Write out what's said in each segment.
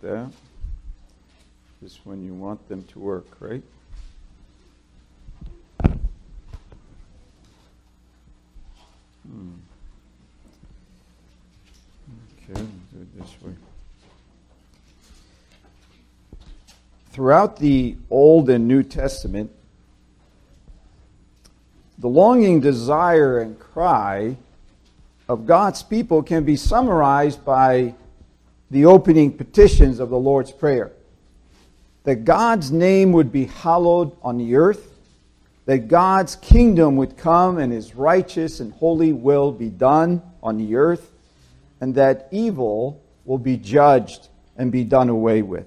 that. Just when you want them to work, right? Hmm. Okay, do it this way. Throughout the Old and New Testament, the longing, desire, and cry of God's people can be summarized by the opening petitions of the Lord's Prayer. That God's name would be hallowed on the earth, that God's kingdom would come and his righteous and holy will be done on the earth, and that evil will be judged and be done away with.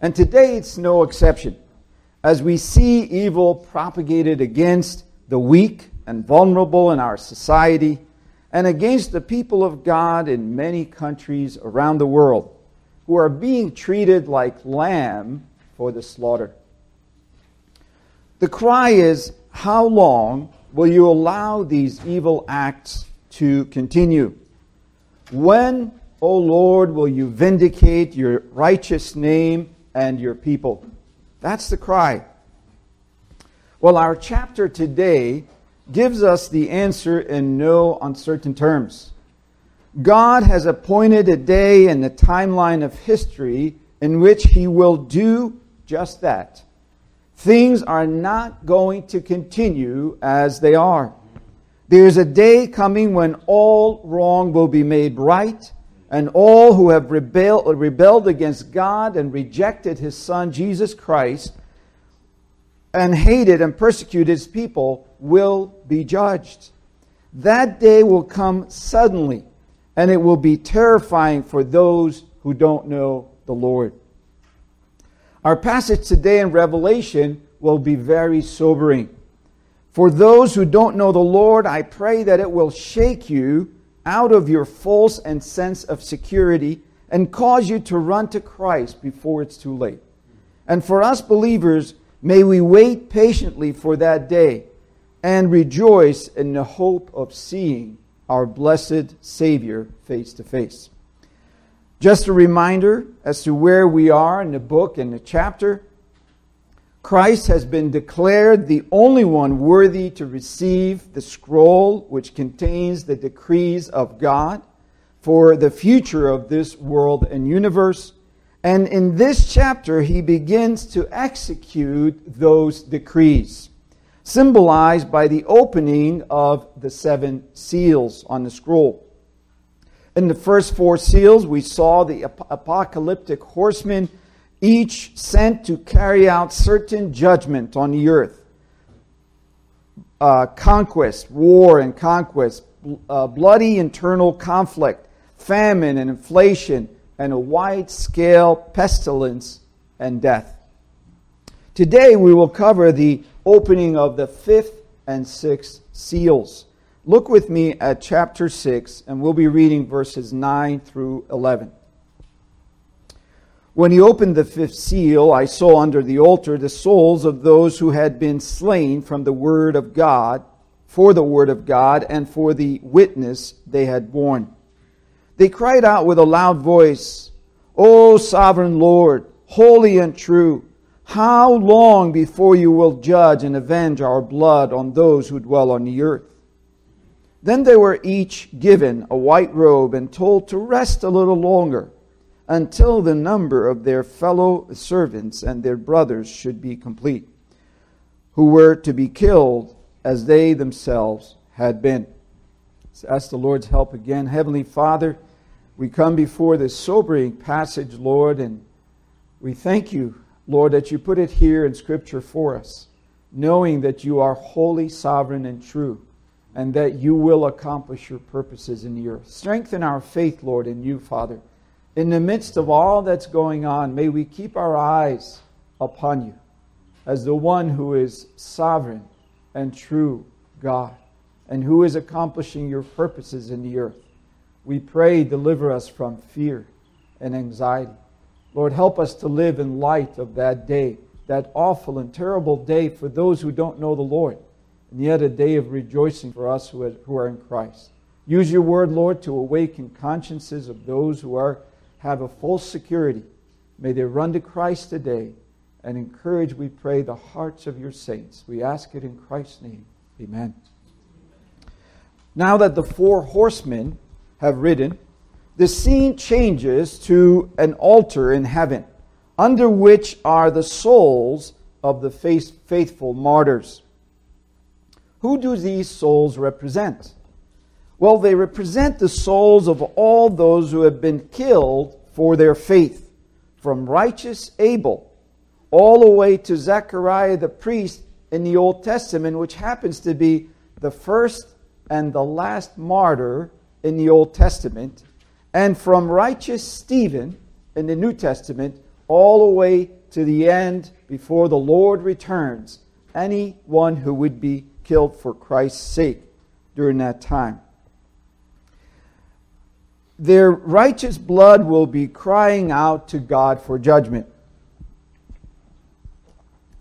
And today it's no exception. As we see evil propagated against the weak and vulnerable in our society, and against the people of God in many countries around the world who are being treated like lamb for the slaughter. The cry is, How long will you allow these evil acts to continue? When, O Lord, will you vindicate your righteous name and your people? That's the cry. Well, our chapter today gives us the answer in no uncertain terms. God has appointed a day in the timeline of history in which He will do just that. Things are not going to continue as they are. There's a day coming when all wrong will be made right, and all who have rebelled, rebelled against God and rejected His Son, Jesus Christ, and hated and persecuted his people will be judged. That day will come suddenly, and it will be terrifying for those who don't know the Lord. Our passage today in Revelation will be very sobering. For those who don't know the Lord, I pray that it will shake you out of your false and sense of security and cause you to run to Christ before it's too late. And for us believers, May we wait patiently for that day and rejoice in the hope of seeing our blessed Savior face to face. Just a reminder as to where we are in the book and the chapter. Christ has been declared the only one worthy to receive the scroll which contains the decrees of God for the future of this world and universe and in this chapter, he begins to execute those decrees, symbolized by the opening of the seven seals on the scroll. In the first four seals, we saw the apocalyptic horsemen, each sent to carry out certain judgment on the earth. Uh, conquest, war and conquest, uh, bloody internal conflict, famine and inflation, and a wide scale pestilence and death. Today we will cover the opening of the fifth and sixth seals. Look with me at chapter 6, and we'll be reading verses 9 through 11. When he opened the fifth seal, I saw under the altar the souls of those who had been slain from the word of God, for the word of God, and for the witness they had borne. They cried out with a loud voice, O sovereign Lord, holy and true, how long before you will judge and avenge our blood on those who dwell on the earth? Then they were each given a white robe and told to rest a little longer until the number of their fellow servants and their brothers should be complete, who were to be killed as they themselves had been. Ask the Lord's help again. Heavenly Father, we come before this sobering passage, Lord, and we thank you, Lord, that you put it here in Scripture for us, knowing that you are holy, sovereign, and true, and that you will accomplish your purposes in the earth. Strengthen our faith, Lord, in you, Father. In the midst of all that's going on, may we keep our eyes upon you as the one who is sovereign and true God, and who is accomplishing your purposes in the earth. We pray, deliver us from fear and anxiety. Lord, help us to live in light of that day, that awful and terrible day for those who don't know the Lord, and yet a day of rejoicing for us who are in Christ. Use your word, Lord, to awaken consciences of those who are have a false security. May they run to Christ today and encourage, we pray, the hearts of your saints. We ask it in Christ's name. Amen. Now that the four horsemen have ridden, the scene changes to an altar in heaven, under which are the souls of the faithful martyrs. Who do these souls represent? Well, they represent the souls of all those who have been killed for their faith, from righteous Abel all the way to Zechariah the priest in the Old Testament, which happens to be the first and the last martyr in the Old Testament, and from righteous Stephen in the New Testament all the way to the end before the Lord returns, anyone who would be killed for Christ's sake during that time. Their righteous blood will be crying out to God for judgment.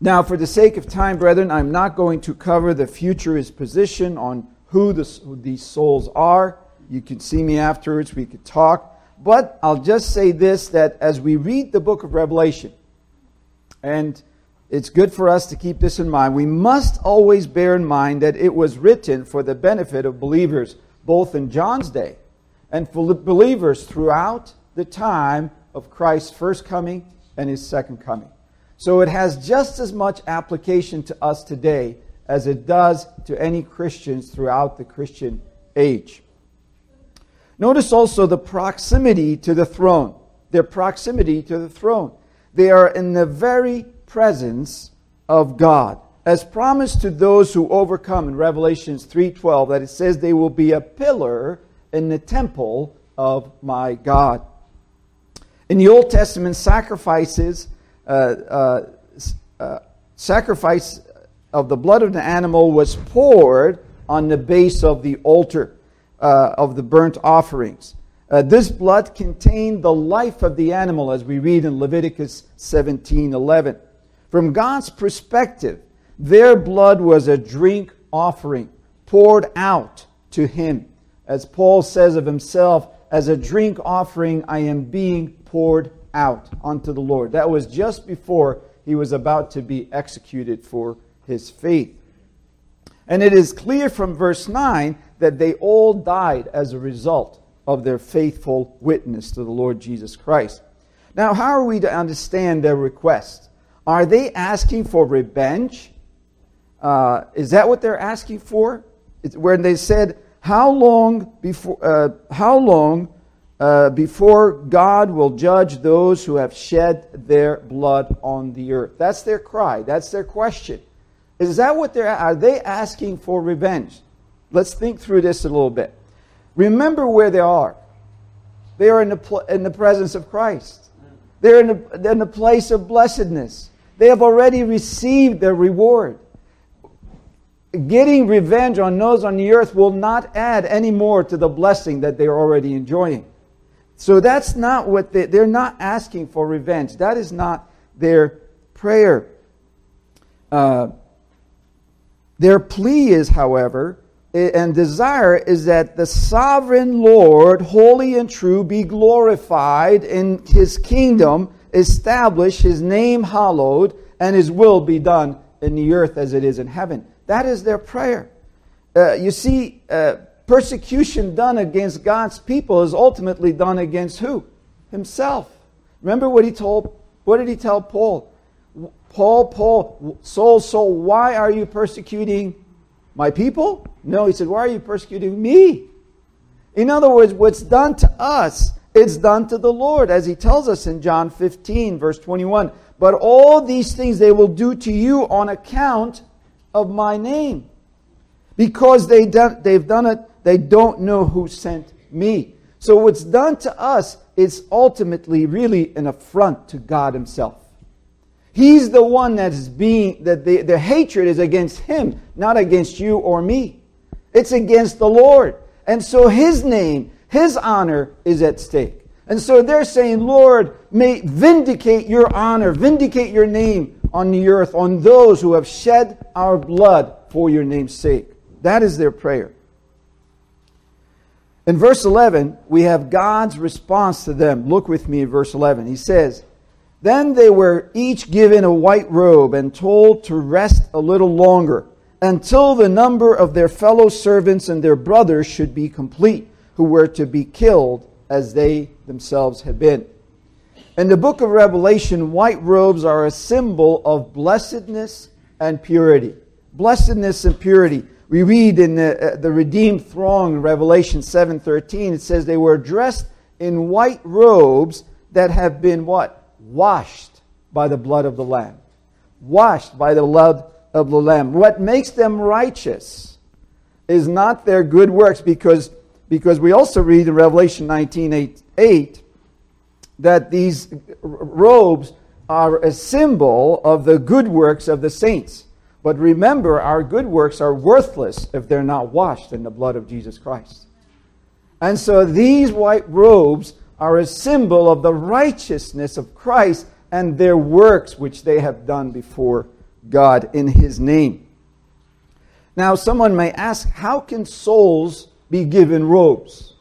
Now, for the sake of time, brethren, I'm not going to cover the futurist position on who, the, who these souls are. You can see me afterwards, we could talk. But I'll just say this that as we read the book of Revelation, and it's good for us to keep this in mind, we must always bear in mind that it was written for the benefit of believers, both in John's day and for believers throughout the time of Christ's first coming and his second coming. So it has just as much application to us today as it does to any Christians throughout the Christian age. Notice also the proximity to the throne. Their proximity to the throne. They are in the very presence of God. As promised to those who overcome in Revelations 3:12 that it says they will be a pillar in the temple of my God. In the Old Testament sacrifices uh, uh, uh, sacrifice of the blood of the animal was poured on the base of the altar uh, of the burnt offerings. Uh, this blood contained the life of the animal, as we read in Leviticus 17 11. From God's perspective, their blood was a drink offering poured out to Him. As Paul says of himself, as a drink offering, I am being poured out unto the Lord. That was just before he was about to be executed for his faith. And it is clear from verse 9 that they all died as a result of their faithful witness to the Lord Jesus Christ. Now, how are we to understand their request? Are they asking for revenge? Uh, is that what they're asking for? When they said, "How long before? Uh, how long uh, before God will judge those who have shed their blood on the earth?" That's their cry. That's their question. Is that what they're? Are they asking for revenge? Let's think through this a little bit. Remember where they are. They are in the, in the presence of Christ. They're in the, in the place of blessedness. They have already received their reward. Getting revenge on those on the earth will not add any more to the blessing that they're already enjoying. So that's not what they, they're not asking for revenge. That is not their prayer. Uh, their plea is, however, and desire is that the sovereign Lord, holy and true, be glorified in his kingdom, establish his name hallowed, and his will be done in the earth as it is in heaven. That is their prayer. Uh, you see, uh, persecution done against God's people is ultimately done against who? Himself. Remember what he told, what did he tell Paul? Paul, Paul, Saul, Saul, why are you persecuting my people? No, he said, why are you persecuting me? In other words, what's done to us, it's done to the Lord, as he tells us in John 15, verse 21. But all these things they will do to you on account of my name. Because they done, they've done it, they don't know who sent me. So what's done to us is ultimately really an affront to God himself. He's the one that is being, that the, the hatred is against him, not against you or me. It's against the Lord. And so his name, his honor is at stake. And so they're saying, Lord, may vindicate your honor, vindicate your name on the earth, on those who have shed our blood for your name's sake. That is their prayer. In verse 11, we have God's response to them. Look with me at verse 11. He says, Then they were each given a white robe and told to rest a little longer until the number of their fellow servants and their brothers should be complete, who were to be killed as they themselves had been. In the book of Revelation, white robes are a symbol of blessedness and purity. Blessedness and purity. We read in the, uh, the redeemed throng Revelation 7:13 it says they were dressed in white robes that have been what? Washed by the blood of the lamb. Washed by the blood of the lamb. What makes them righteous is not their good works because because we also read in Revelation 19 8, 8 that these robes are a symbol of the good works of the saints. But remember, our good works are worthless if they're not washed in the blood of Jesus Christ. And so these white robes are a symbol of the righteousness of Christ and their works which they have done before God in His name. Now, someone may ask, how can souls be given robes?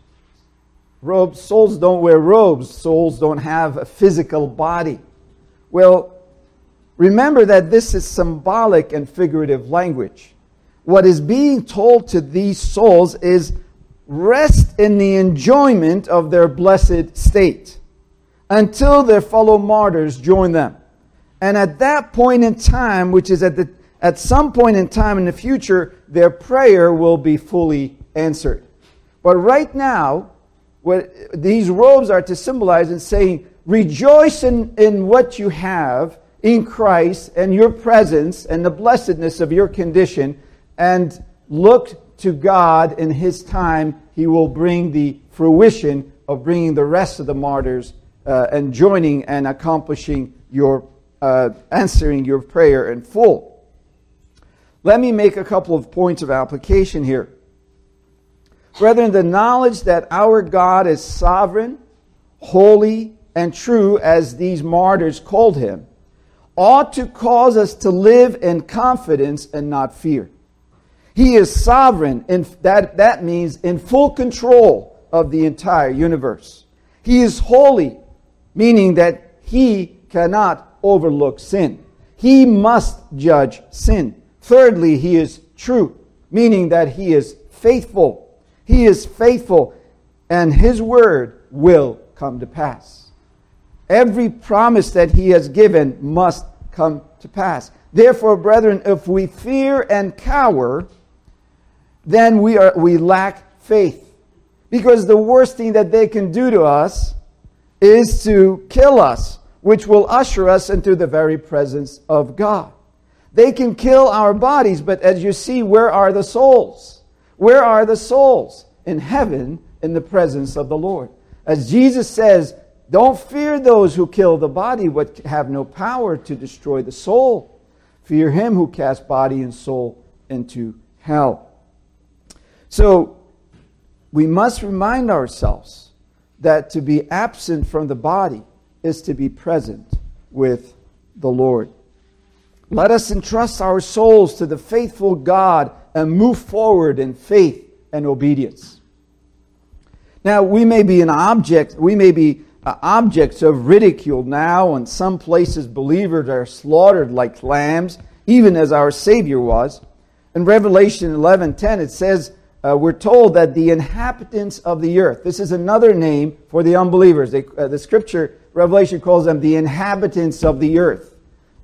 Robes, souls don't wear robes. Souls don't have a physical body. Well, Remember that this is symbolic and figurative language. What is being told to these souls is rest in the enjoyment of their blessed state until their fellow martyrs join them. And at that point in time, which is at, the, at some point in time in the future, their prayer will be fully answered. But right now, what these robes are to symbolize and saying, rejoice in, in what you have in Christ and your presence and the blessedness of your condition and look to God in His time. He will bring the fruition of bringing the rest of the martyrs uh, and joining and accomplishing your, uh, answering your prayer in full. Let me make a couple of points of application here. Brethren, the knowledge that our God is sovereign, holy, and true, as these martyrs called him, ought to cause us to live in confidence and not fear. He is sovereign, and that, that means in full control of the entire universe. He is holy, meaning that he cannot overlook sin. He must judge sin. Thirdly, he is true, meaning that he is faithful. He is faithful, and his word will come to pass. Every promise that he has given must come to pass. Therefore, brethren, if we fear and cower, then we, are, we lack faith. Because the worst thing that they can do to us is to kill us, which will usher us into the very presence of God. They can kill our bodies, but as you see, where are the souls? Where are the souls? In heaven, in the presence of the Lord. As Jesus says, don't fear those who kill the body, but have no power to destroy the soul. Fear him who casts body and soul into hell. So, we must remind ourselves that to be absent from the body is to be present with the Lord. Let us entrust our souls to the faithful God and move forward in faith and obedience. Now, we may be an object, we may be uh, objects of ridicule now. In some places, believers are slaughtered like lambs, even as our Savior was. In Revelation 11:10, it says, uh, we're told that the inhabitants of the earth, this is another name for the unbelievers. They, uh, the scripture, Revelation calls them the inhabitants of the earth.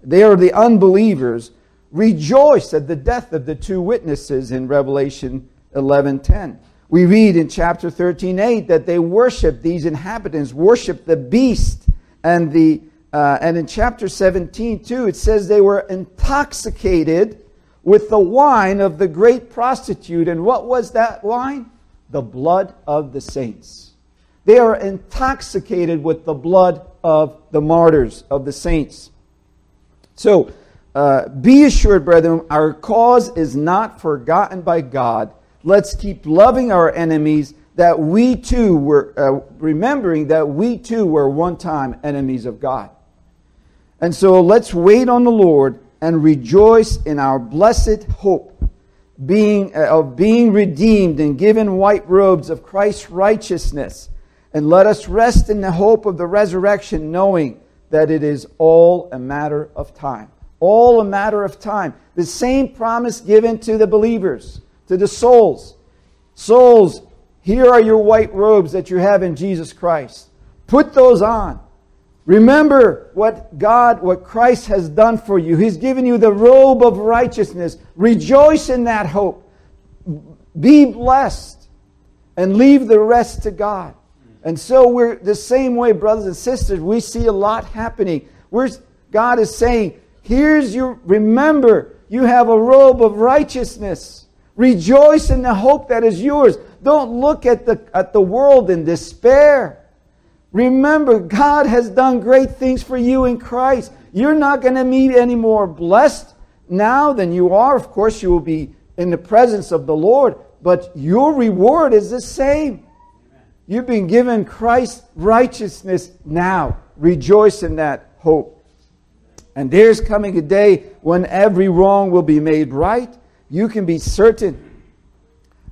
They are the unbelievers. Rejoice at the death of the two witnesses in Revelation 11:10. We read in chapter 13, 8 that they worship, these inhabitants worship the beast. And, the, uh, and in chapter 17, too, it says they were intoxicated with the wine of the great prostitute. And what was that wine? The blood of the saints. They are intoxicated with the blood of the martyrs, of the saints. So, uh, be assured, brethren, our cause is not forgotten by God let's keep loving our enemies that we too were uh, remembering that we too were one time enemies of God. And so let's wait on the Lord and rejoice in our blessed hope being, uh, of being redeemed and given white robes of Christ's righteousness. And let us rest in the hope of the resurrection, knowing that it is all a matter of time. All a matter of time. The same promise given to the believers, to the souls. Souls, here are your white robes that you have in Jesus Christ. Put those on. Remember what God, what Christ has done for you. He's given you the robe of righteousness. Rejoice in that hope. Be blessed and leave the rest to God. And so we're the same way, brothers and sisters, we see a lot happening. Where God is saying, here's your, remember, you have a robe of righteousness. Rejoice in the hope that is yours. Don't look at the, at the world in despair. Remember, God has done great things for you in Christ. You're not going to be any more blessed now than you are. Of course, you will be in the presence of the Lord, but your reward is the same. You've been given Christ's righteousness now. Rejoice in that hope. And there's coming a day when every wrong will be made right. You can be certain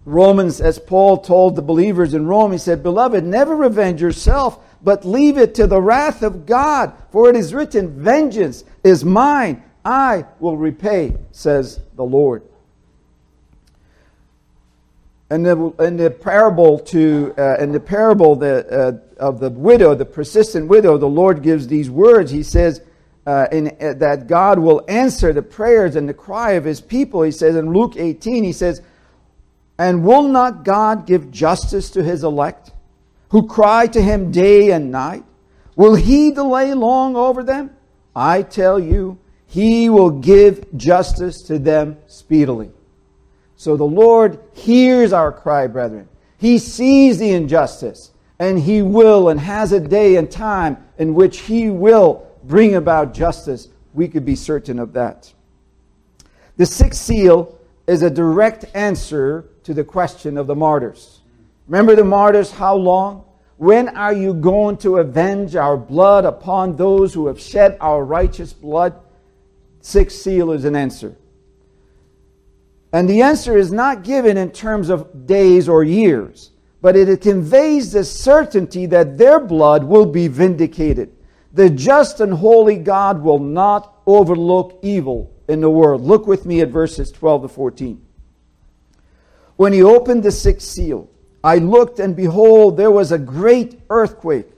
Romans, as Paul told the believers in Rome, he said, Beloved, never revenge yourself, but leave it to the wrath of God. For it is written, Vengeance is mine, I will repay, says the Lord. And the, in the parable to uh, in the parable the, uh, of the widow, the persistent widow, the Lord gives these words. He says uh, in, uh, that God will answer the prayers and the cry of His people. He says in Luke 18, He says, "And will not God give justice to His elect, who cry to him day and night? Will he delay long over them? I tell you, he will give justice to them speedily. So the Lord hears our cry, brethren. He sees the injustice, and he will and has a day and time in which he will bring about justice. We could be certain of that. The sixth seal is a direct answer to the question of the martyrs. Remember the martyrs, how long? When are you going to avenge our blood upon those who have shed our righteous blood? Sixth seal is an answer. And the answer is not given in terms of days or years, but it conveys the certainty that their blood will be vindicated. The just and holy God will not overlook evil in the world. Look with me at verses 12 to 14. When he opened the sixth seal, I looked, and behold, there was a great earthquake,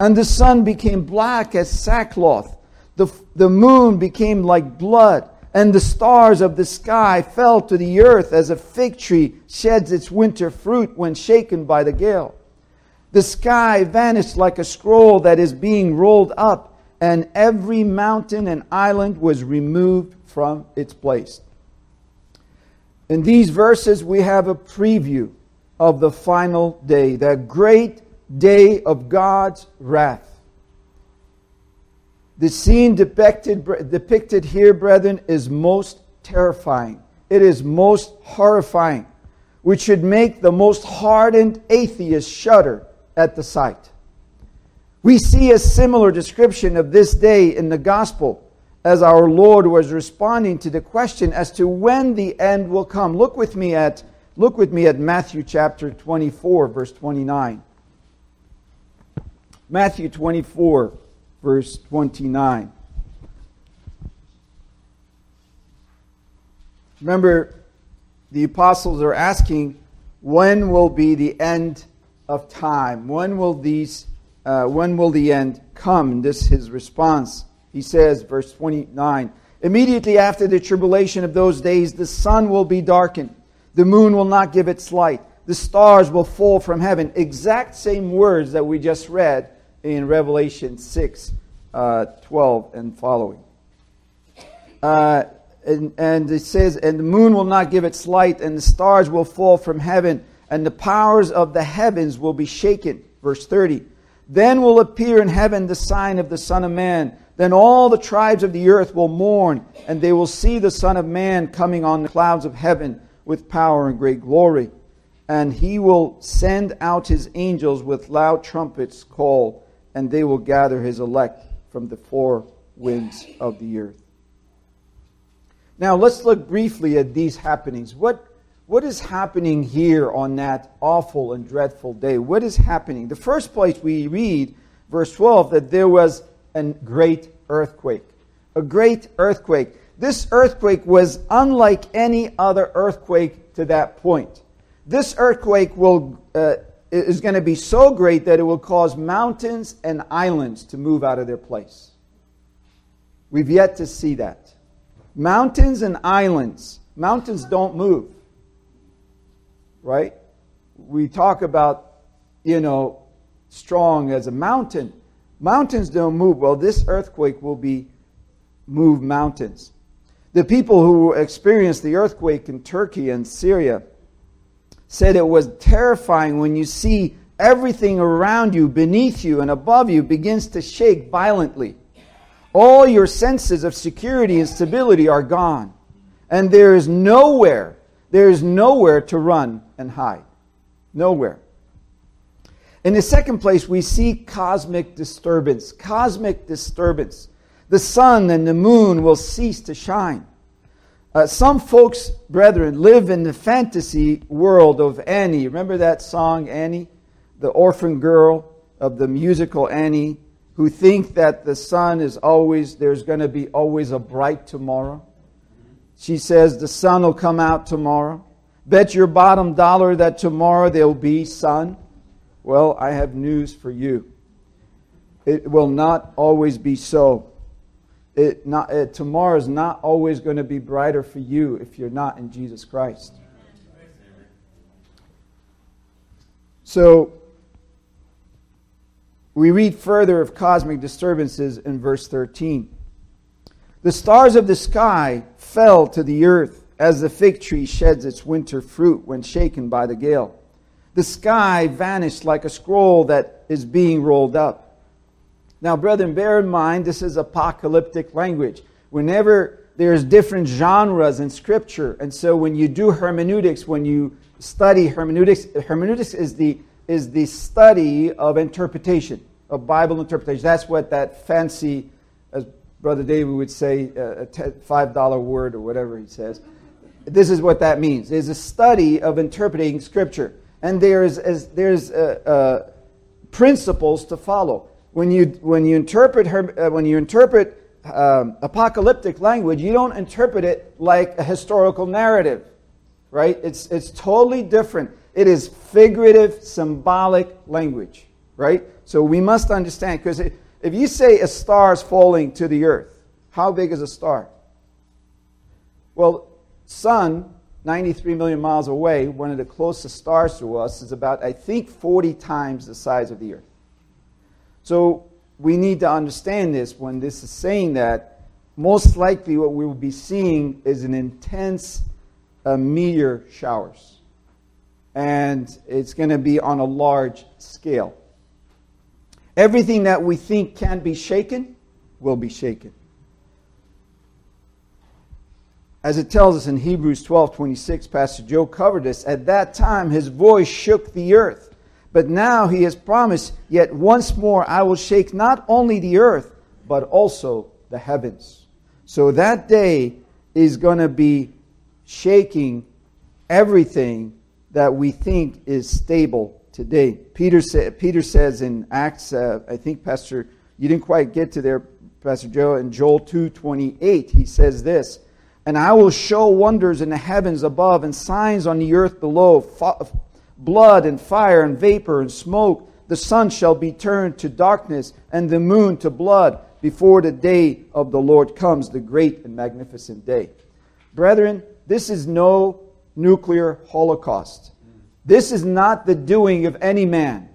and the sun became black as sackcloth. The, the moon became like blood, and the stars of the sky fell to the earth as a fig tree sheds its winter fruit when shaken by the gale. The sky vanished like a scroll that is being rolled up, and every mountain and island was removed from its place. In these verses, we have a preview of the final day, that great day of God's wrath. The scene depicted, depicted here, brethren, is most terrifying. It is most horrifying, which should make the most hardened atheist shudder at the sight. We see a similar description of this day in the gospel as our Lord was responding to the question as to when the end will come. Look with me at Look with me at Matthew chapter 24, verse 29. Matthew 24, verse 29. Remember, the apostles are asking, when will be the end of time? When will these uh, when will the end come? And this is his response. He says, verse 29, immediately after the tribulation of those days, the sun will be darkened the moon will not give its light. The stars will fall from heaven. Exact same words that we just read in Revelation 6 uh, 12 and following. Uh, and, and it says, And the moon will not give its light, and the stars will fall from heaven, and the powers of the heavens will be shaken. Verse 30. Then will appear in heaven the sign of the Son of Man. Then all the tribes of the earth will mourn, and they will see the Son of Man coming on the clouds of heaven with power and great glory. And he will send out his angels with loud trumpets call, and they will gather his elect from the four winds of the earth. Now, let's look briefly at these happenings. What, what is happening here on that awful and dreadful day? What is happening? The first place we read, verse 12, that there was a great earthquake. A great earthquake. This earthquake was unlike any other earthquake to that point. This earthquake will, uh, is going to be so great that it will cause mountains and islands to move out of their place. We've yet to see that. Mountains and islands. Mountains don't move. Right? We talk about, you know, strong as a mountain. Mountains don't move. Well, this earthquake will be move mountains. The people who experienced the earthquake in Turkey and Syria said it was terrifying when you see everything around you, beneath you, and above you begins to shake violently. All your senses of security and stability are gone. And there is nowhere, there is nowhere to run and hide. Nowhere. In the second place, we see cosmic disturbance. Cosmic disturbance. The sun and the moon will cease to shine. Uh, some folks, brethren, live in the fantasy world of Annie. Remember that song, Annie? The orphan girl of the musical Annie, who think that the sun is always, there's going to be always a bright tomorrow. She says the sun will come out tomorrow. Bet your bottom dollar that tomorrow there'll be sun. Well, I have news for you. It will not always be so it not, it, tomorrow is not always going to be brighter for you if you're not in Jesus Christ. So, we read further of cosmic disturbances in verse 13. The stars of the sky fell to the earth as the fig tree sheds its winter fruit when shaken by the gale. The sky vanished like a scroll that is being rolled up. Now, brethren, bear in mind this is apocalyptic language. Whenever there's different genres in Scripture, and so when you do hermeneutics, when you study hermeneutics, hermeneutics is the is the study of interpretation of Bible interpretation. That's what that fancy, as Brother David would say, a five dollar word or whatever he says. This is what that means. It's a study of interpreting Scripture, and there's there's uh, uh, principles to follow when you, when you interpret, her, uh, when you interpret um, apocalyptic language, you don't interpret it like a historical narrative, right? It's, it's totally different. It is figurative, symbolic language, right? So we must understand, because if you say a star is falling to the earth, how big is a star? Well, sun, 93 million miles away, one of the closest stars to us, is about, I think, 40 times the size of the earth. So we need to understand this when this is saying that most likely what we will be seeing is an intense uh, meteor showers. And it's going to be on a large scale. Everything that we think can be shaken will be shaken. As it tells us in Hebrews 12 26, Pastor Joe covered this. At that time, his voice shook the earth but now he has promised, Yet once more I will shake not only the earth, but also the heavens. So that day is going to be shaking everything that we think is stable today. Peter, sa- Peter says in Acts, uh, I think, Pastor, you didn't quite get to there, Pastor Joe, in Joel 2.28, he says this, And I will show wonders in the heavens above and signs on the earth below, blood and fire and vapor and smoke. The sun shall be turned to darkness and the moon to blood before the day of the Lord comes, the great and magnificent day. Brethren, this is no nuclear holocaust. This is not the doing of any man.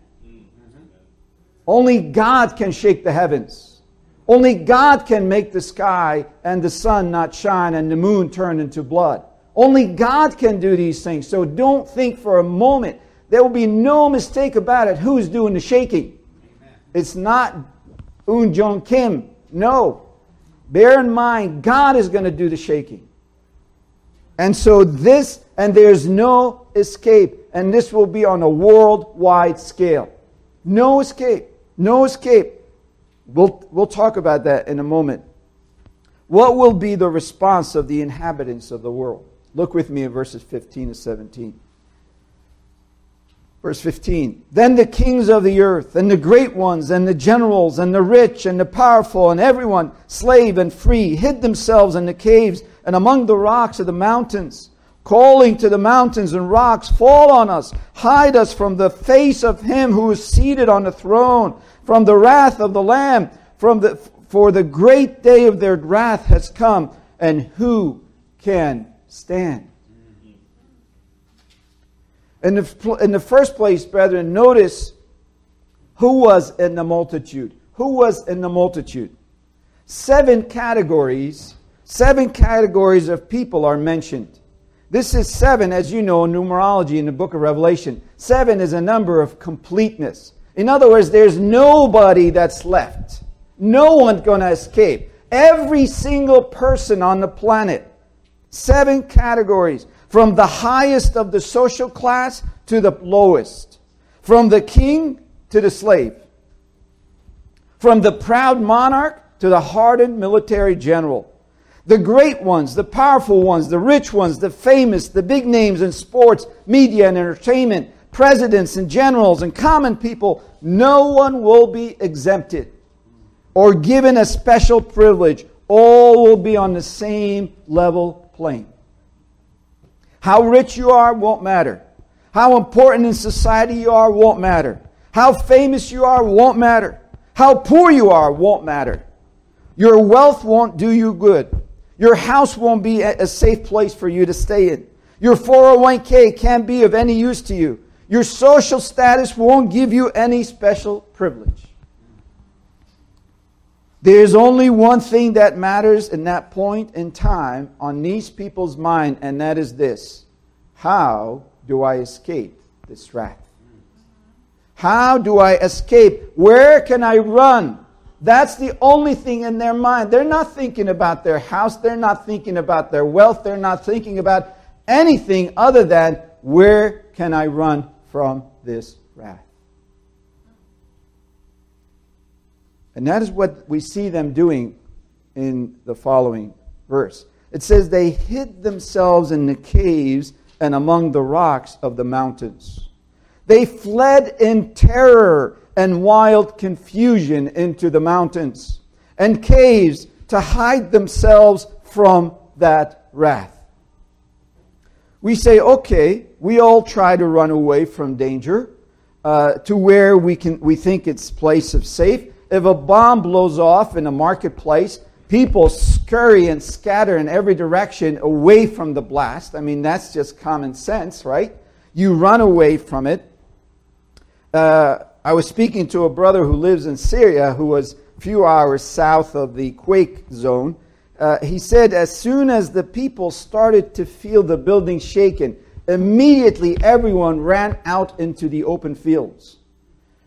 Only God can shake the heavens. Only God can make the sky and the sun not shine and the moon turn into blood. Only God can do these things. So don't think for a moment. There will be no mistake about it who's doing the shaking. Amen. It's not Un Jong Kim. No. Bear in mind, God is going to do the shaking. And so this, and there's no escape. And this will be on a worldwide scale. No escape. No escape. We'll, we'll talk about that in a moment. what will be the response of the inhabitants of the world? Look with me at verses 15 to 17. Verse 15 Then the kings of the earth, and the great ones, and the generals, and the rich, and the powerful, and everyone, slave and free, hid themselves in the caves and among the rocks of the mountains, calling to the mountains and rocks, Fall on us, hide us from the face of him who is seated on the throne, from the wrath of the Lamb, from the, for the great day of their wrath has come, and who can stand? In the, in the first place, brethren, notice who was in the multitude. Who was in the multitude? Seven categories, seven categories of people are mentioned. This is seven, as you know, in numerology in the book of Revelation. Seven is a number of completeness. In other words, there's nobody that's left. No one's going to escape. Every single person on the planet. Seven categories from the highest of the social class to the lowest, from the king to the slave, from the proud monarch to the hardened military general. The great ones, the powerful ones, the rich ones, the famous, the big names in sports, media, and entertainment, presidents and generals and common people, no one will be exempted or given a special privilege. All will be on the same level plane. How rich you are won't matter. How important in society you are won't matter. How famous you are won't matter. How poor you are won't matter. Your wealth won't do you good. Your house won't be a safe place for you to stay in. Your 401k can't be of any use to you. Your social status won't give you any special privilege. There's only one thing that matters in that point in time on these people's mind, and that is this How do I escape this wrath? How do I escape? Where can I run? That's the only thing in their mind. They're not thinking about their house, they're not thinking about their wealth, they're not thinking about anything other than where can I run from this wrath? And that is what we see them doing in the following verse. It says, They hid themselves in the caves and among the rocks of the mountains. They fled in terror and wild confusion into the mountains and caves to hide themselves from that wrath. We say, okay, we all try to run away from danger uh, to where we, can, we think it's place of safe if a bomb blows off in a marketplace, people scurry and scatter in every direction away from the blast. I mean, that's just common sense, right? You run away from it. Uh, I was speaking to a brother who lives in Syria who was a few hours south of the quake zone. Uh, he said, as soon as the people started to feel the building shaken, immediately everyone ran out into the open fields.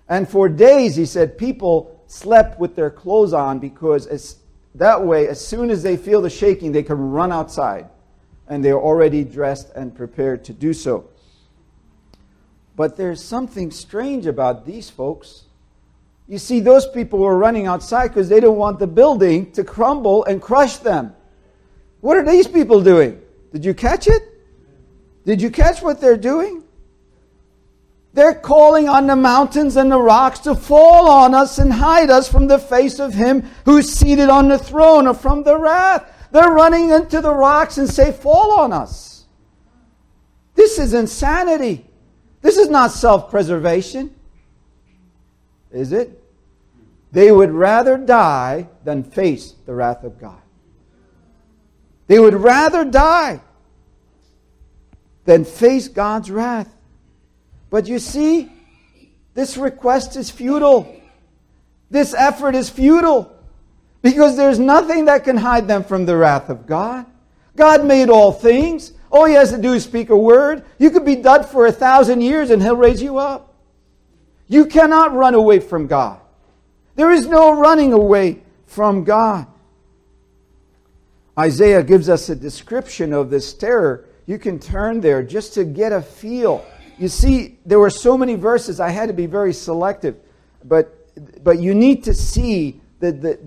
And for days, he said, people slept with their clothes on because as, that way, as soon as they feel the shaking, they can run outside and they're already dressed and prepared to do so. But there's something strange about these folks. You see, those people were running outside because they don't want the building to crumble and crush them. What are these people doing? Did you catch it? Did you catch what they're doing? They're calling on the mountains and the rocks to fall on us and hide us from the face of him who's seated on the throne or from the wrath. They're running into the rocks and say, Fall on us. This is insanity. This is not self preservation. Is it? They would rather die than face the wrath of God. They would rather die than face God's wrath. But you see, this request is futile. This effort is futile because there's nothing that can hide them from the wrath of God. God made all things. All he has to do is speak a word. You could be dead for a thousand years and he'll raise you up. You cannot run away from God. There is no running away from God. Isaiah gives us a description of this terror. You can turn there just to get a feel you see, there were so many verses, I had to be very selective. But, but you need to see the, the,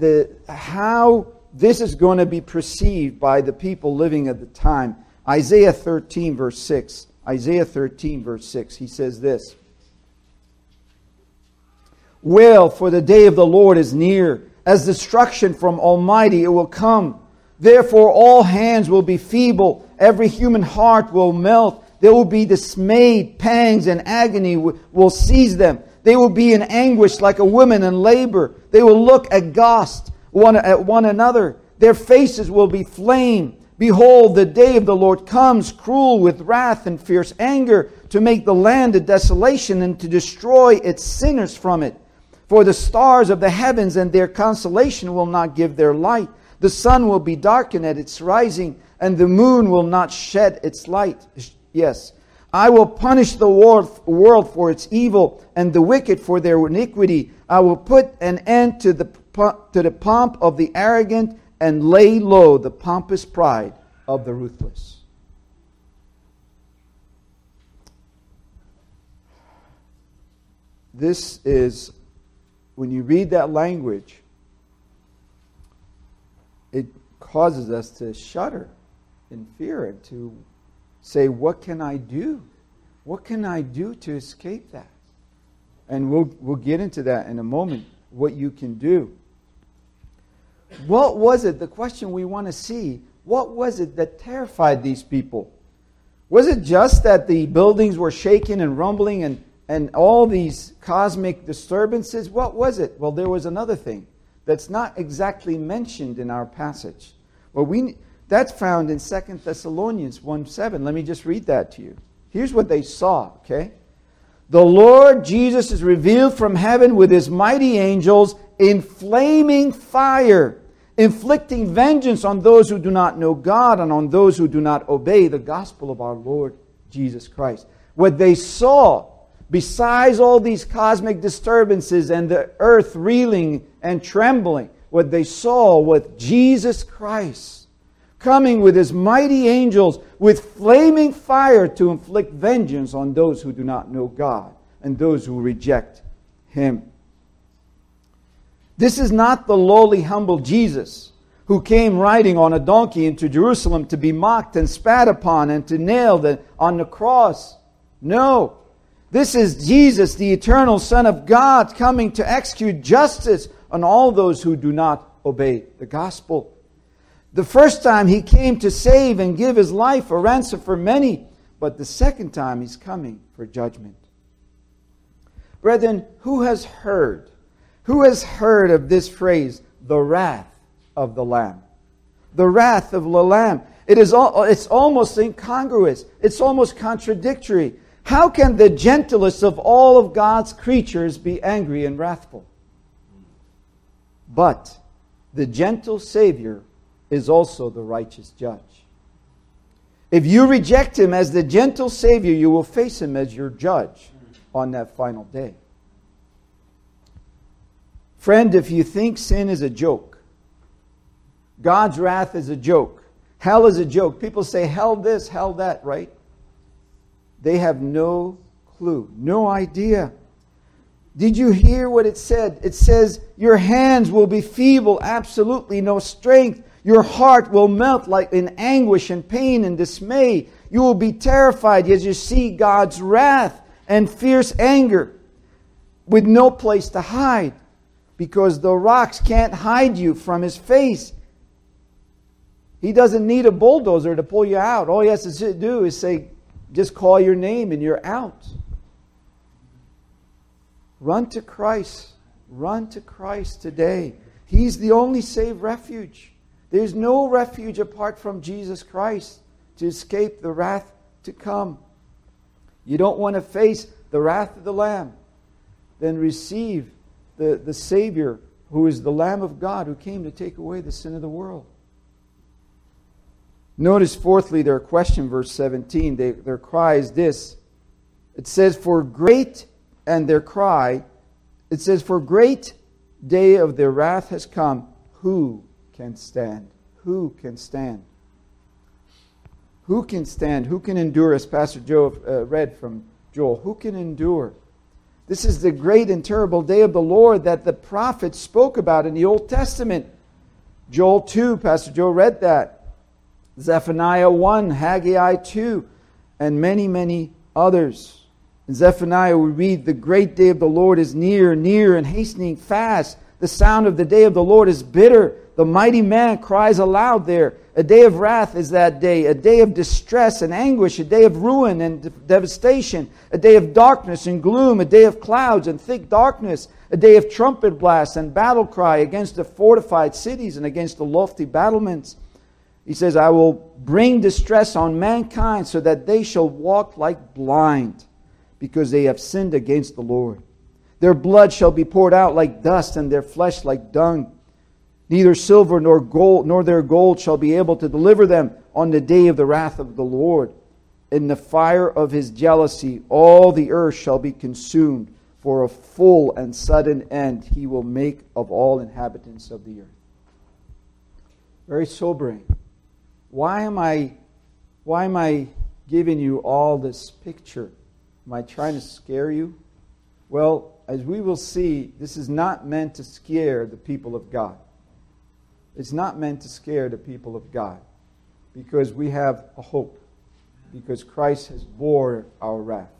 the, how this is going to be perceived by the people living at the time. Isaiah 13, verse 6. Isaiah 13, verse 6. He says this Wail, for the day of the Lord is near. As destruction from Almighty, it will come. Therefore, all hands will be feeble, every human heart will melt. They will be dismayed, pangs and agony will seize them. They will be in anguish like a woman in labor. They will look aghast one, at one another. Their faces will be flame. Behold, the day of the Lord comes, cruel with wrath and fierce anger, to make the land a desolation and to destroy its sinners from it. For the stars of the heavens and their consolation will not give their light. The sun will be darkened at its rising, and the moon will not shed its light. Yes. I will punish the world for its evil and the wicked for their iniquity. I will put an end to the, to the pomp of the arrogant and lay low the pompous pride of the ruthless. This is, when you read that language, it causes us to shudder in fear and to say, What can I do? What can I do to escape that? And we'll, we'll get into that in a moment, what you can do. What was it, the question we want to see, what was it that terrified these people? Was it just that the buildings were shaking and rumbling and, and all these cosmic disturbances? What was it? Well, there was another thing that's not exactly mentioned in our passage. Well, we, that's found in 2 Thessalonians 1 7. Let me just read that to you. Here's what they saw, okay? The Lord Jesus is revealed from heaven with his mighty angels in flaming fire, inflicting vengeance on those who do not know God and on those who do not obey the gospel of our Lord Jesus Christ. What they saw besides all these cosmic disturbances and the earth reeling and trembling, what they saw was Jesus Christ coming with his mighty angels with flaming fire to inflict vengeance on those who do not know God and those who reject him. This is not the lowly, humble Jesus who came riding on a donkey into Jerusalem to be mocked and spat upon and to nailed on the cross. No. This is Jesus, the eternal Son of God, coming to execute justice on all those who do not obey the gospel. The first time he came to save and give his life a ransom for many, but the second time he's coming for judgment. Brethren, who has heard? Who has heard of this phrase, the wrath of the Lamb? The wrath of the Lamb. It is all, it's almost incongruous. It's almost contradictory. How can the gentlest of all of God's creatures be angry and wrathful? But the gentle Savior is also the righteous judge. If you reject him as the gentle Savior, you will face him as your judge on that final day. Friend, if you think sin is a joke, God's wrath is a joke, hell is a joke, people say hell this, hell that, right? They have no clue, no idea. Did you hear what it said? It says, Your hands will be feeble, absolutely no strength. Your heart will melt like in anguish and pain and dismay. You will be terrified as you see God's wrath and fierce anger with no place to hide because the rocks can't hide you from his face. He doesn't need a bulldozer to pull you out. All he has to do is say, just call your name and you're out. Run to Christ. Run to Christ today. He's the only safe refuge. There's no refuge apart from Jesus Christ to escape the wrath to come. You don't want to face the wrath of the Lamb, then receive the, the Savior who is the Lamb of God who came to take away the sin of the world. Notice, fourthly, their question, verse 17. They, their cry is this it says, For great, and their cry, it says, For great day of their wrath has come. Who can stand? Who can stand? Who can stand? Who can endure? As Pastor Joe uh, read from Joel, who can endure? This is the great and terrible day of the Lord that the prophets spoke about in the Old Testament. Joel 2, Pastor Joe read that. Zephaniah 1, Haggai 2, and many, many others. In Zephaniah, we read, The great day of the Lord is near, near, and hastening fast. The sound of the day of the Lord is bitter. The mighty man cries aloud there. A day of wrath is that day, a day of distress and anguish, a day of ruin and devastation, a day of darkness and gloom, a day of clouds and thick darkness, a day of trumpet blasts and battle cry against the fortified cities and against the lofty battlements. He says, I will bring distress on mankind so that they shall walk like blind because they have sinned against the Lord. Their blood shall be poured out like dust, and their flesh like dung. Neither silver nor gold nor their gold shall be able to deliver them on the day of the wrath of the Lord. In the fire of his jealousy, all the earth shall be consumed. For a full and sudden end he will make of all inhabitants of the earth. Very sobering. Why am I why am I giving you all this picture? Am I trying to scare you? Well, as we will see, this is not meant to scare the people of God. It's not meant to scare the people of God because we have a hope, because Christ has bore our wrath.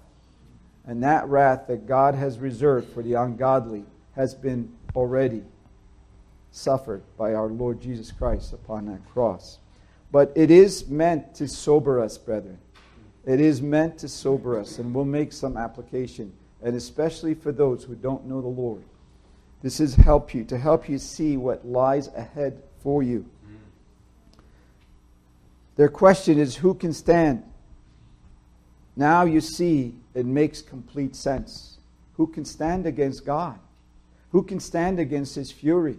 And that wrath that God has reserved for the ungodly has been already suffered by our Lord Jesus Christ upon that cross. But it is meant to sober us, brethren. It is meant to sober us, and we'll make some application, and especially for those who don't know the Lord. This is help you to help you see what lies ahead for you. Their question is who can stand? Now you see it makes complete sense. Who can stand against God? Who can stand against his fury?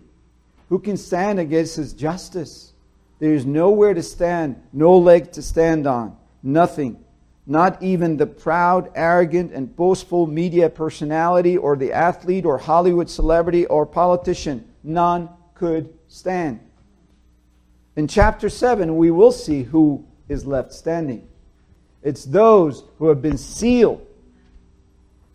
Who can stand against his justice? There is nowhere to stand, no leg to stand on, nothing. Not even the proud, arrogant, and boastful media personality or the athlete or Hollywood celebrity or politician. None could stand. In chapter 7, we will see who is left standing. It's those who have been sealed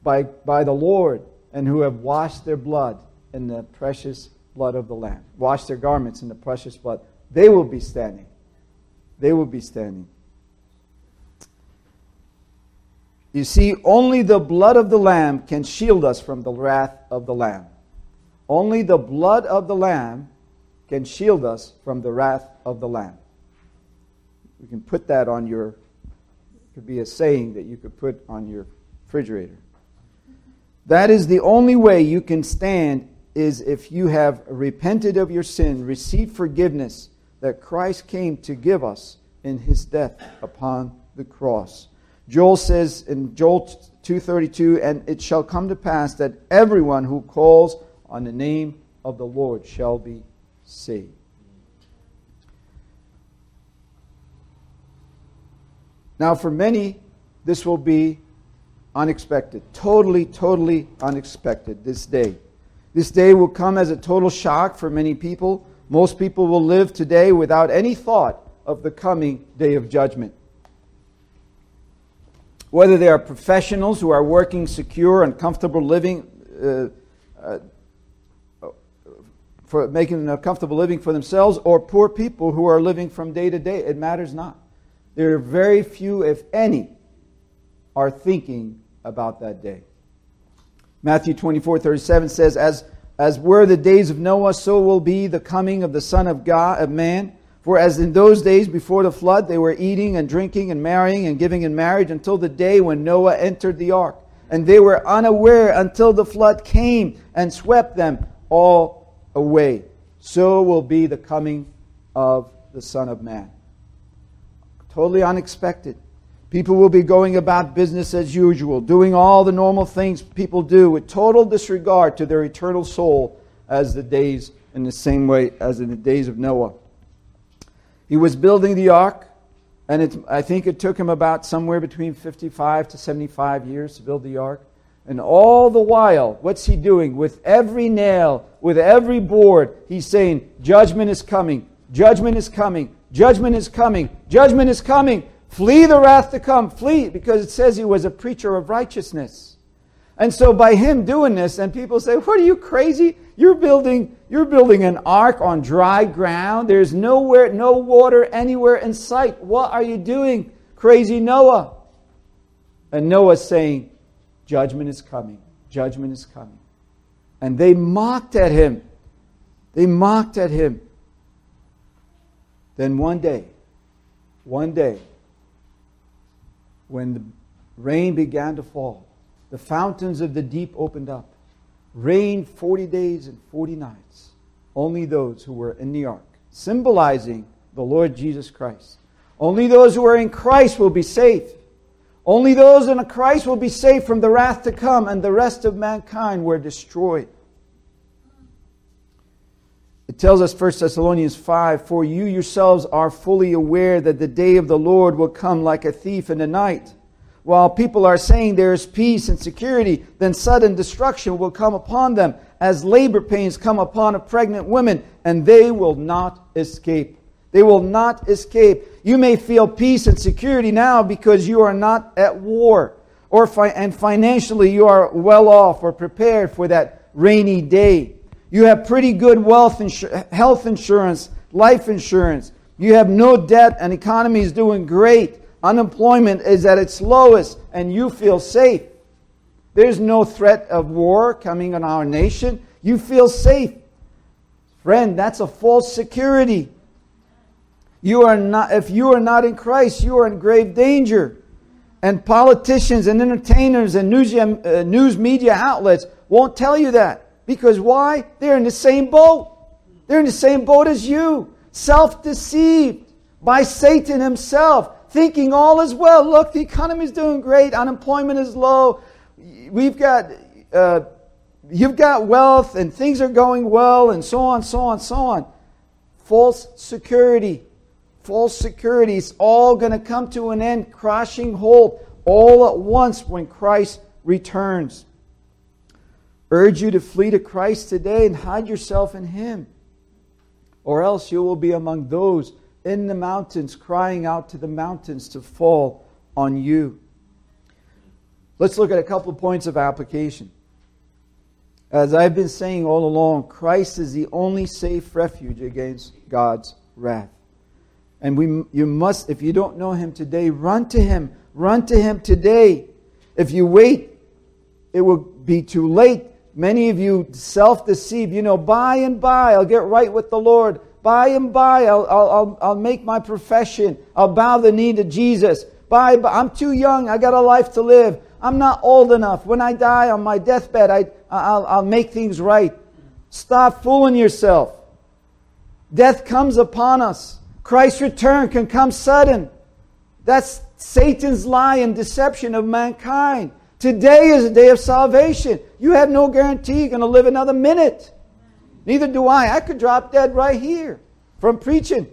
by, by the Lord and who have washed their blood in the precious blood of the Lamb, washed their garments in the precious blood. They will be standing. They will be standing. You see, only the blood of the Lamb can shield us from the wrath of the Lamb. Only the blood of the Lamb can shield us from the wrath of the Lamb. We can put that on your, could be a saying that you could put on your refrigerator. That is the only way you can stand is if you have repented of your sin, received forgiveness that Christ came to give us in his death upon the cross. Joel says in Joel 2:32 and it shall come to pass that everyone who calls on the name of the Lord shall be saved. Now for many this will be unexpected, totally totally unexpected this day. This day will come as a total shock for many people. Most people will live today without any thought of the coming day of judgment whether they are professionals who are working secure and comfortable living uh, uh, for making a comfortable living for themselves or poor people who are living from day to day it matters not. There are very few if any are thinking about that day. Matthew 24 37 says as as were the days of noah so will be the coming of the son of god of man for as in those days before the flood, they were eating and drinking and marrying and giving in marriage until the day when Noah entered the ark. And they were unaware until the flood came and swept them all away. So will be the coming of the Son of Man. Totally unexpected. People will be going about business as usual, doing all the normal things people do with total disregard to their eternal soul as the days in the same way as in the days of Noah. He was building the ark, and it, I think it took him about somewhere between 55 to 75 years to build the ark. And all the while, what's he doing? With every nail, with every board, he's saying, Judgment is coming, judgment is coming, judgment is coming, judgment is coming. Flee the wrath to come, flee, because it says he was a preacher of righteousness. And so by him doing this, and people say, What are you crazy? You're building, you're building an ark on dry ground. There's nowhere, no water anywhere in sight. What are you doing, crazy Noah? And Noah's saying, Judgment is coming. Judgment is coming. And they mocked at him. They mocked at him. Then one day, one day, when the rain began to fall, the fountains of the deep opened up. Rain 40 days and 40 nights. Only those who were in the ark, symbolizing the Lord Jesus Christ. Only those who are in Christ will be saved. Only those in Christ will be saved from the wrath to come, and the rest of mankind were destroyed. It tells us 1 Thessalonians 5 For you yourselves are fully aware that the day of the Lord will come like a thief in the night. While people are saying there is peace and security, then sudden destruction will come upon them as labor pains come upon a pregnant woman, and they will not escape. They will not escape. You may feel peace and security now because you are not at war, or fi- and financially you are well off or prepared for that rainy day. You have pretty good wealth insur- health insurance, life insurance. You have no debt, and economy is doing great. Unemployment is at its lowest, and you feel safe. There's no threat of war coming on our nation. You feel safe. Friend, that's a false security. You are not, if you are not in Christ, you are in grave danger. And politicians and entertainers and news, uh, news media outlets won't tell you that. Because why? They're in the same boat. They're in the same boat as you. Self deceived by Satan himself thinking all is well. Look, the economy is doing great, unemployment is low, we've got, uh, you've got wealth, and things are going well, and so on, so on, so on. False security. False security. It's all going to come to an end, crashing halt all at once when Christ returns. Urge you to flee to Christ today and hide yourself in Him, or else you will be among those in the mountains, crying out to the mountains to fall on you. Let's look at a couple of points of application. As I've been saying all along, Christ is the only safe refuge against God's wrath. And we, you must, if you don't know Him today, run to Him. Run to Him today. If you wait, it will be too late. Many of you self deceive. You know, by and by, I'll get right with the Lord. By and by, I'll, I'll, I'll make my profession. I'll bow the knee to Jesus. By, by, I'm too young. I got a life to live. I'm not old enough. When I die on my deathbed, I, I'll, I'll make things right. Stop fooling yourself. Death comes upon us. Christ's return can come sudden. That's Satan's lie and deception of mankind. Today is a day of salvation. You have no guarantee you're going to live another minute. Neither do I. I could drop dead right here from preaching.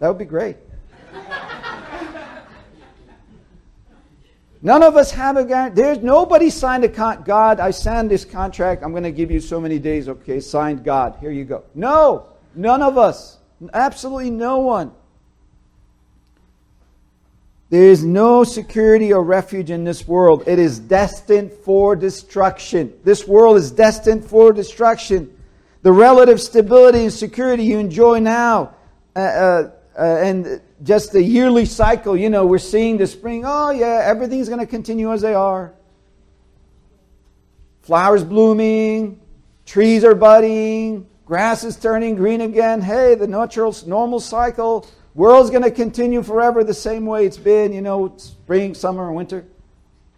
That would be great. None of us have a guarantee. There's nobody signed a con- God. I signed this contract. I'm going to give you so many days. Okay, signed God. Here you go. No, none of us. Absolutely no one. There is no security or refuge in this world. It is destined for destruction. This world is destined for destruction the relative stability and security you enjoy now, uh, uh, uh, and just the yearly cycle, you know, we're seeing the spring, oh yeah, everything's going to continue as they are. Flowers blooming, trees are budding, grass is turning green again. Hey, the natural, normal cycle, world's going to continue forever the same way it's been, you know, spring, summer, and winter.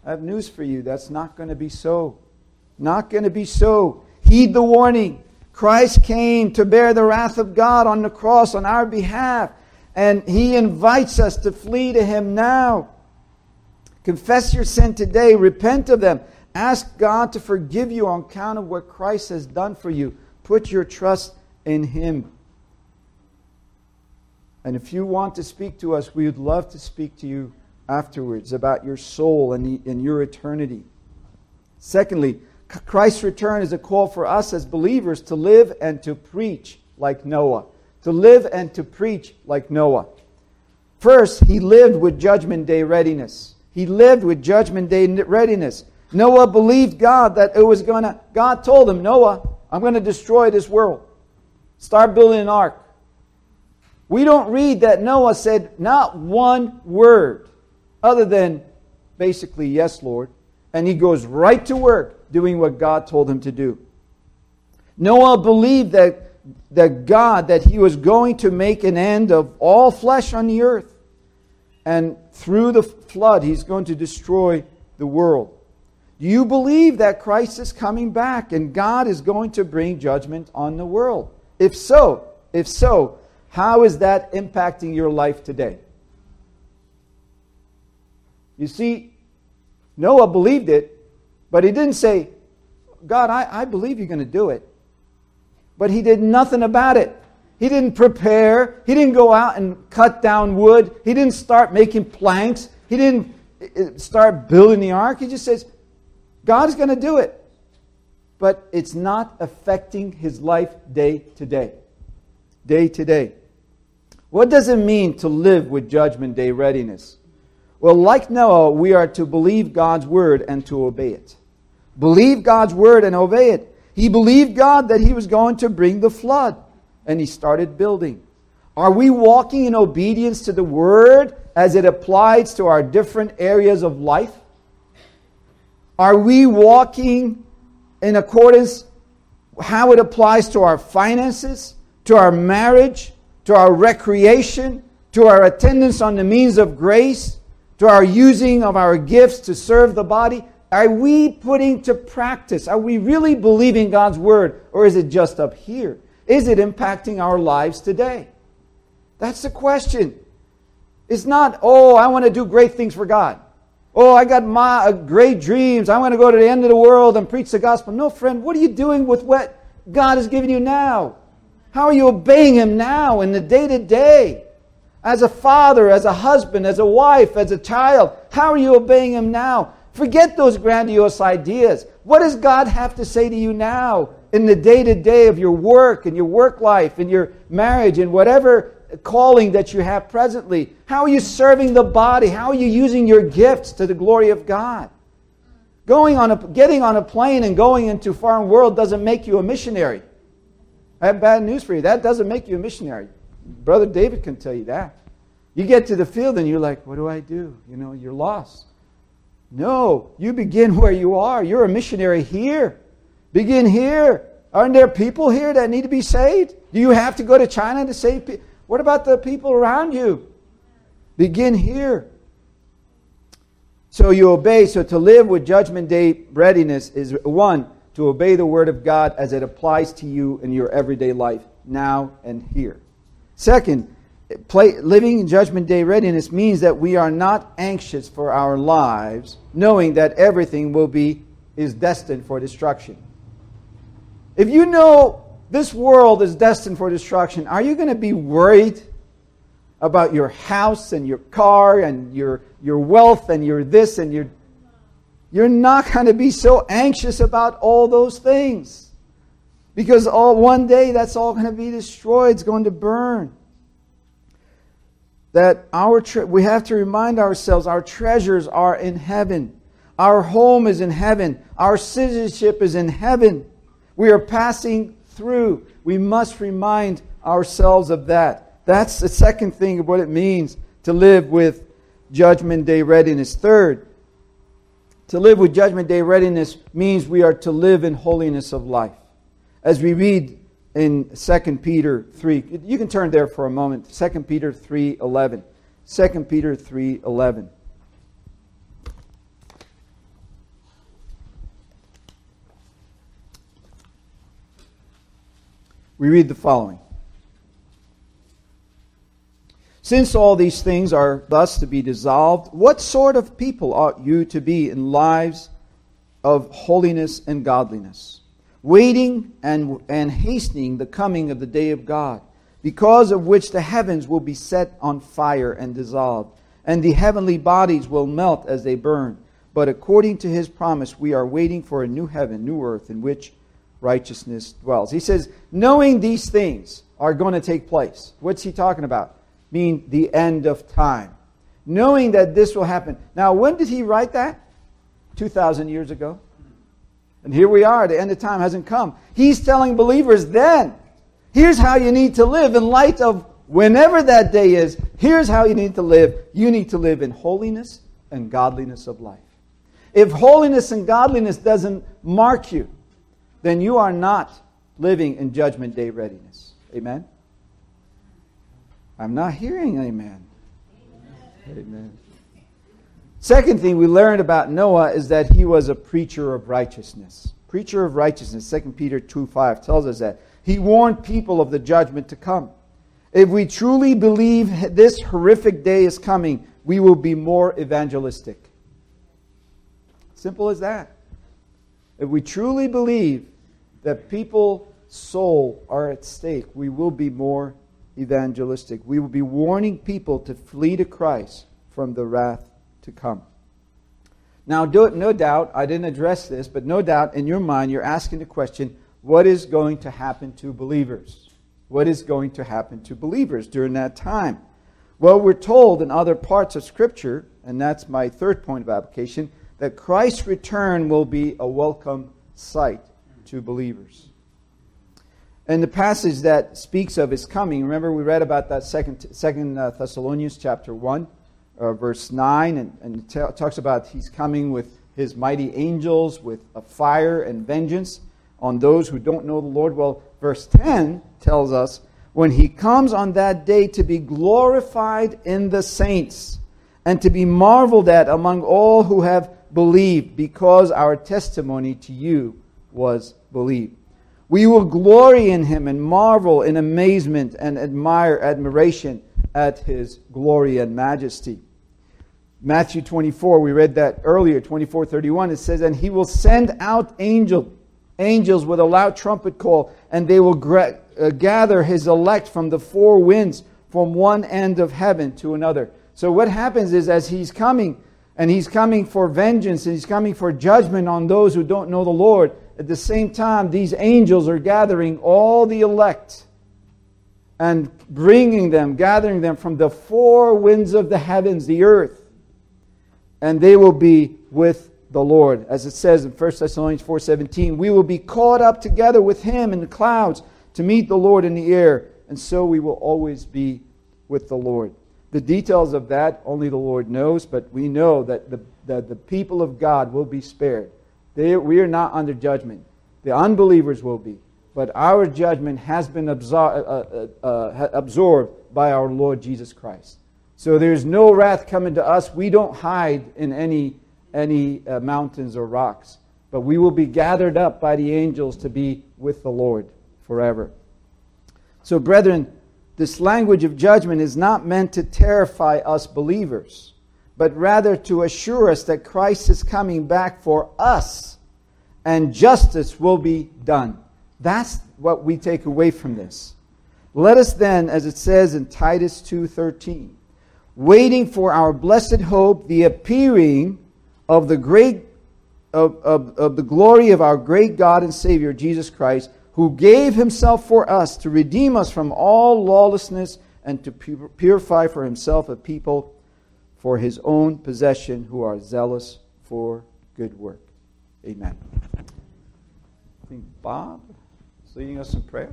I have news for you. That's not going to be so. Not going to be so. Heed the warning. Christ came to bear the wrath of God on the cross on our behalf, and He invites us to flee to Him now. Confess your sin today, repent of them, ask God to forgive you on account of what Christ has done for you. Put your trust in Him. And if you want to speak to us, we would love to speak to you afterwards about your soul and, the, and your eternity. Secondly, Christ's return is a call for us as believers to live and to preach like Noah. To live and to preach like Noah. First, he lived with Judgment Day readiness. He lived with Judgment Day readiness. Noah believed God that it was going to, God told him, Noah, I'm going to destroy this world. Start building an ark. We don't read that Noah said not one word other than basically, Yes, Lord. And he goes right to work doing what God told him to do. Noah believed that, that God, that he was going to make an end of all flesh on the earth. And through the flood, he's going to destroy the world. Do you believe that Christ is coming back and God is going to bring judgment on the world? If so, if so, how is that impacting your life today? You see, Noah believed it, but he didn't say, God, I, I believe you're going to do it. But he did nothing about it. He didn't prepare. He didn't go out and cut down wood. He didn't start making planks. He didn't uh, uh, start building the ark. He just says, God's going to do it. But it's not affecting his life day to day. Day to day. What does it mean to live with judgment day readiness? Well, like Noah, we are to believe God's word and to obey it. Believe God's word and obey it. He believed God that he was going to bring the flood, and he started building. Are we walking in obedience to the word as it applies to our different areas of life? Are we walking in accordance how it applies to our finances, to our marriage, to our recreation, to our attendance on the means of grace, to our using of our gifts to serve the body? Are we putting to practice? Are we really believing God's word, or is it just up here? Is it impacting our lives today? That's the question. It's not, oh, I want to do great things for God. Oh, I got my uh, great dreams. I want to go to the end of the world and preach the gospel. No, friend, what are you doing with what God has given you now? How are you obeying Him now in the day to day? As a father, as a husband, as a wife, as a child, how are you obeying Him now? Forget those grandiose ideas. What does God have to say to you now in the day to day of your work and your work life and your marriage and whatever calling that you have presently? How are you serving the body? How are you using your gifts to the glory of God? Going on a, getting on a plane and going into foreign world doesn't make you a missionary. I have bad news for you. That doesn't make you a missionary. Brother David can tell you that. You get to the field and you're like, what do I do? You know, you're lost. No, you begin where you are. You're a missionary here. Begin here. Aren't there people here that need to be saved? Do you have to go to China to save people? What about the people around you? Begin here. So you obey. So to live with judgment day readiness is one, to obey the word of God as it applies to you in your everyday life, now and here. Second, play, living in judgment day readiness means that we are not anxious for our lives, knowing that everything will be is destined for destruction. If you know this world is destined for destruction, are you going to be worried about your house and your car and your, your wealth and your this and your. You're not going to be so anxious about all those things. Because all, one day that's all going to be destroyed, it's going to burn. That our tre- we have to remind ourselves our treasures are in heaven. Our home is in heaven. Our citizenship is in heaven. We are passing through. We must remind ourselves of that. That's the second thing of what it means to live with Judgment Day readiness. Third, to live with Judgment Day readiness means we are to live in holiness of life. As we read in 2 Peter 3, you can turn there for a moment. 2 Peter 3 11. 2 Peter 3 11. we read the following Since all these things are thus to be dissolved, what sort of people ought you to be in lives of holiness and godliness, waiting and, and hastening the coming of the day of God, because of which the heavens will be set on fire and dissolved, and the heavenly bodies will melt as they burn? But according to his promise, we are waiting for a new heaven, new earth, in which righteousness dwells. He says, knowing these things are going to take place. What's he talking about? Mean the end of time. Knowing that this will happen. Now, when did he write that? 2,000 years ago. And here we are, the end of time hasn't come. He's telling believers then, here's how you need to live in light of whenever that day is. Here's how you need to live. You need to live in holiness and godliness of life. If holiness and godliness doesn't mark you, then you are not living in judgment day readiness. Amen? I'm not hearing amen. Amen. amen. Second thing we learned about Noah is that he was a preacher of righteousness. Preacher of righteousness, 2 Peter 2 5 tells us that. He warned people of the judgment to come. If we truly believe this horrific day is coming, we will be more evangelistic. Simple as that. If we truly believe that people's soul are at stake, we will be more evangelistic. We will be warning people to flee to Christ from the wrath to come. Now, do, no doubt, I didn't address this, but no doubt in your mind you're asking the question what is going to happen to believers? What is going to happen to believers during that time? Well, we're told in other parts of Scripture, and that's my third point of application, that Christ's return will be a welcome sight to believers. And the passage that speaks of his coming, remember we read about that second, second uh, Thessalonians chapter 1, uh, verse 9, and, and t- talks about he's coming with his mighty angels with a fire and vengeance on those who don't know the Lord. Well, verse 10 tells us when he comes on that day to be glorified in the saints and to be marveled at among all who have believed because our testimony to you was believed. We will glory in him and marvel in amazement and admire admiration at his glory and majesty. Matthew 24, we read that earlier, 24 31, it says, And he will send out angel, angels with a loud trumpet call, and they will gra- uh, gather his elect from the four winds, from one end of heaven to another. So, what happens is, as he's coming, and he's coming for vengeance, and he's coming for judgment on those who don't know the Lord, at the same time, these angels are gathering all the elect and bringing them, gathering them from the four winds of the heavens, the earth and they will be with the Lord. As it says in 1 Thessalonians 4:17, we will be caught up together with him in the clouds to meet the Lord in the air, and so we will always be with the Lord. The details of that only the Lord knows, but we know that the, that the people of God will be spared. They, we are not under judgment. The unbelievers will be. But our judgment has been absor- uh, uh, uh, absorbed by our Lord Jesus Christ. So there's no wrath coming to us. We don't hide in any, any uh, mountains or rocks, but we will be gathered up by the angels to be with the Lord forever. So, brethren, this language of judgment is not meant to terrify us believers, but rather to assure us that Christ is coming back for us and justice will be done. That's what we take away from this. Let us then, as it says in Titus 2:13, waiting for our blessed hope, the appearing of the great of, of, of the glory of our great God and Savior Jesus Christ, who gave himself for us to redeem us from all lawlessness and to purify for himself a people for his own possession who are zealous for good work. Amen. I think Bob is leading us in prayer.